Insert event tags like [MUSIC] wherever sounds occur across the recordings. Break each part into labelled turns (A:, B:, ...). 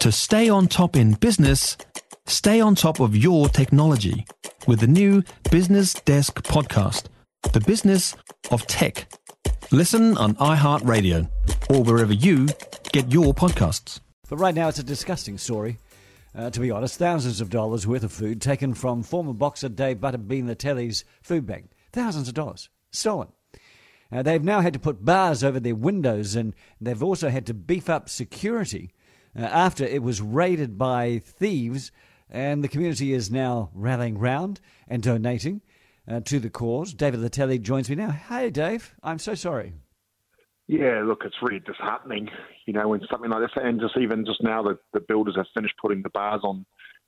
A: To stay on top in business, stay on top of your technology with the new Business Desk podcast, The Business of Tech. Listen on iHeartRadio or wherever you get your podcasts.
B: But right now, it's a disgusting story. Uh, to be honest, thousands of dollars worth of food taken from former boxer Dave Butterbean Letele's food bank. Thousands of dollars stolen. Uh, they've now had to put bars over their windows and they've also had to beef up security after it was raided by thieves. And the community is now rallying round and donating uh, to the cause. David Letele joins me now. Hey, Dave. I'm so sorry.
C: Yeah, look, it's really disheartening, you know, when something like this, and just even just now that the builders have finished putting the bars on.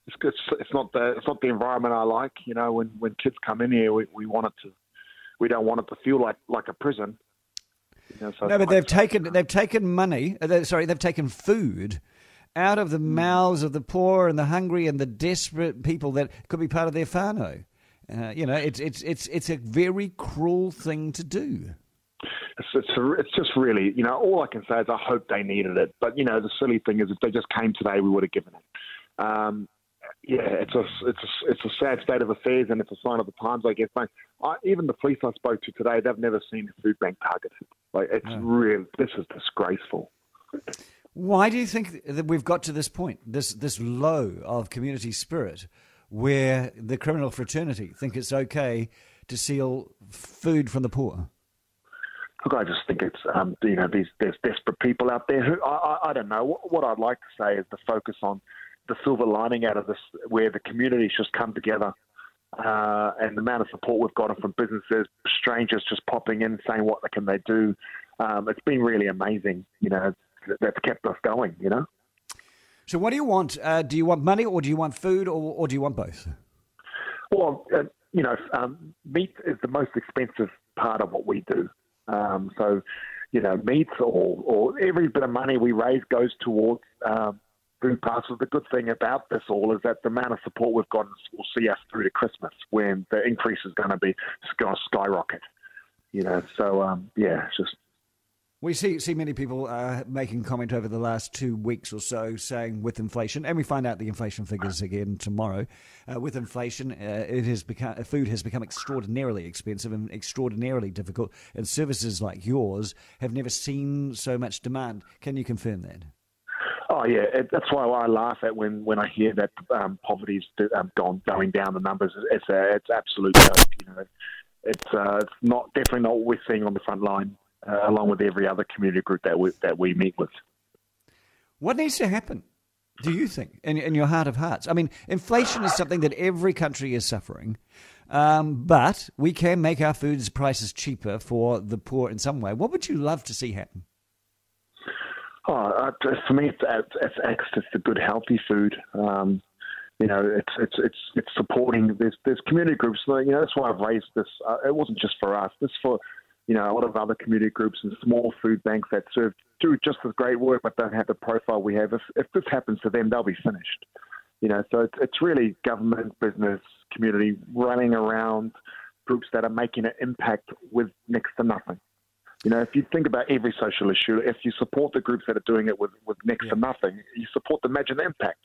C: It's, it's, it's not the it's not the environment I like, you know. When when kids come in here, we, we want it to, we don't want it to feel like like a prison.
B: You know, so no, but they've taken they've taken money. Uh, sorry, they've taken food out of the hmm. mouths of the poor and the hungry and the desperate people that could be part of their whānau. Uh, you know, it's it's it's it's a very cruel thing to do
C: it's, it's, it's just really, you know, all I can say is I hope they needed it. But, you know, the silly thing is if they just came today, we would have given it. Um, yeah, it's a it's a it's a sad state of affairs, and it's a sign of the times, I guess. But I, even the police I spoke to today, they've never seen a food bank targeted. Like it's oh. real. This is disgraceful.
B: Why do you think that we've got to this point, this this low of community spirit, where the criminal fraternity think it's okay to steal food from the poor?
C: Look, I just think it's um, you know there's there's desperate people out there who I, I, I don't know. What, what I'd like to say is the focus on the silver lining out of this, where the communities just come together, uh, and the amount of support we've gotten from businesses, strangers just popping in saying what can they do. Um, it's been really amazing. You know, that's kept us going. You know.
B: So, what do you want? Uh, do you want money, or do you want food, or, or do you want both?
C: Well, uh, you know, um, meat is the most expensive part of what we do. Um, so, you know, meats or, or every bit of money we raise goes towards um, food parcels. The good thing about this all is that the amount of support we've gotten will see us through to Christmas when the increase is going to be going to skyrocket. You know, so um, yeah, it's just
B: we see see many people uh, making comment over the last two weeks or so, saying with inflation, and we find out the inflation figures again tomorrow. Uh, with inflation, uh, it has become food has become extraordinarily expensive and extraordinarily difficult, and services like yours have never seen so much demand. Can you confirm that?
C: Oh yeah, it, that's why I laugh at when, when I hear that um, poverty's um, gone going down. The numbers, it's a, it's absolute joke. You know, it's uh, it's not definitely not what we're seeing on the front line uh, along with every other community group that we, that we meet with.
B: What needs to happen, do you think, in, in your heart of hearts? I mean, inflation is something that every country is suffering, um, but we can make our foods prices cheaper for the poor in some way. What would you love to see happen?
C: Oh, uh, for me, it's, it's access to good, healthy food. Um, you know, it's it's it's it's supporting. There's there's community groups. You know, that's why I've raised this. Uh, it wasn't just for us. This for you know, a lot of other community groups and small food banks that serve do just as great work, but don't have the profile we have. If, if this happens to them, they'll be finished. You know, so it's, it's really government, business, community running around groups that are making an impact with next to nothing. You know, if you think about every social issue, if you support the groups that are doing it with, with next yeah. to nothing, you support the imagine impact.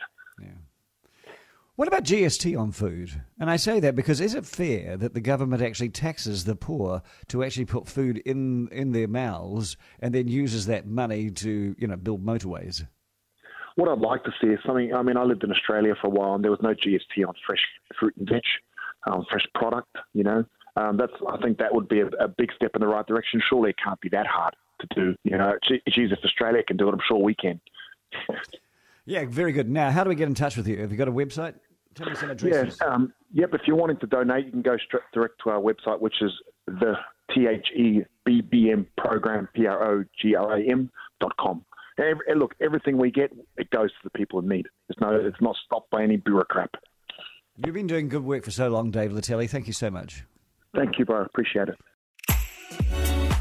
B: What about GST on food? And I say that because is it fair that the government actually taxes the poor to actually put food in, in their mouths and then uses that money to, you know, build motorways?
C: What I'd like to see is something. I mean, I lived in Australia for a while, and there was no GST on fresh fruit and veg, um, fresh product. You know, um, that's. I think that would be a, a, big step in the right direction. Surely it can't be that hard to do. You know, geez, if Australia can do it, I'm sure we can. [LAUGHS]
B: yeah, very good. Now, how do we get in touch with you? Have you got a website? Tell me some addresses.
C: Yeah, um, yep. If you're wanting to donate, you can go straight direct to our website, which is the T H E B B M program P R O G R A M dot com. Look, everything we get, it goes to the people in need. It's no, it's not stopped by any bureaucrat.
B: You've been doing good work for so long, Dave Letele. Thank you so much.
C: Thank you, bro. Appreciate it.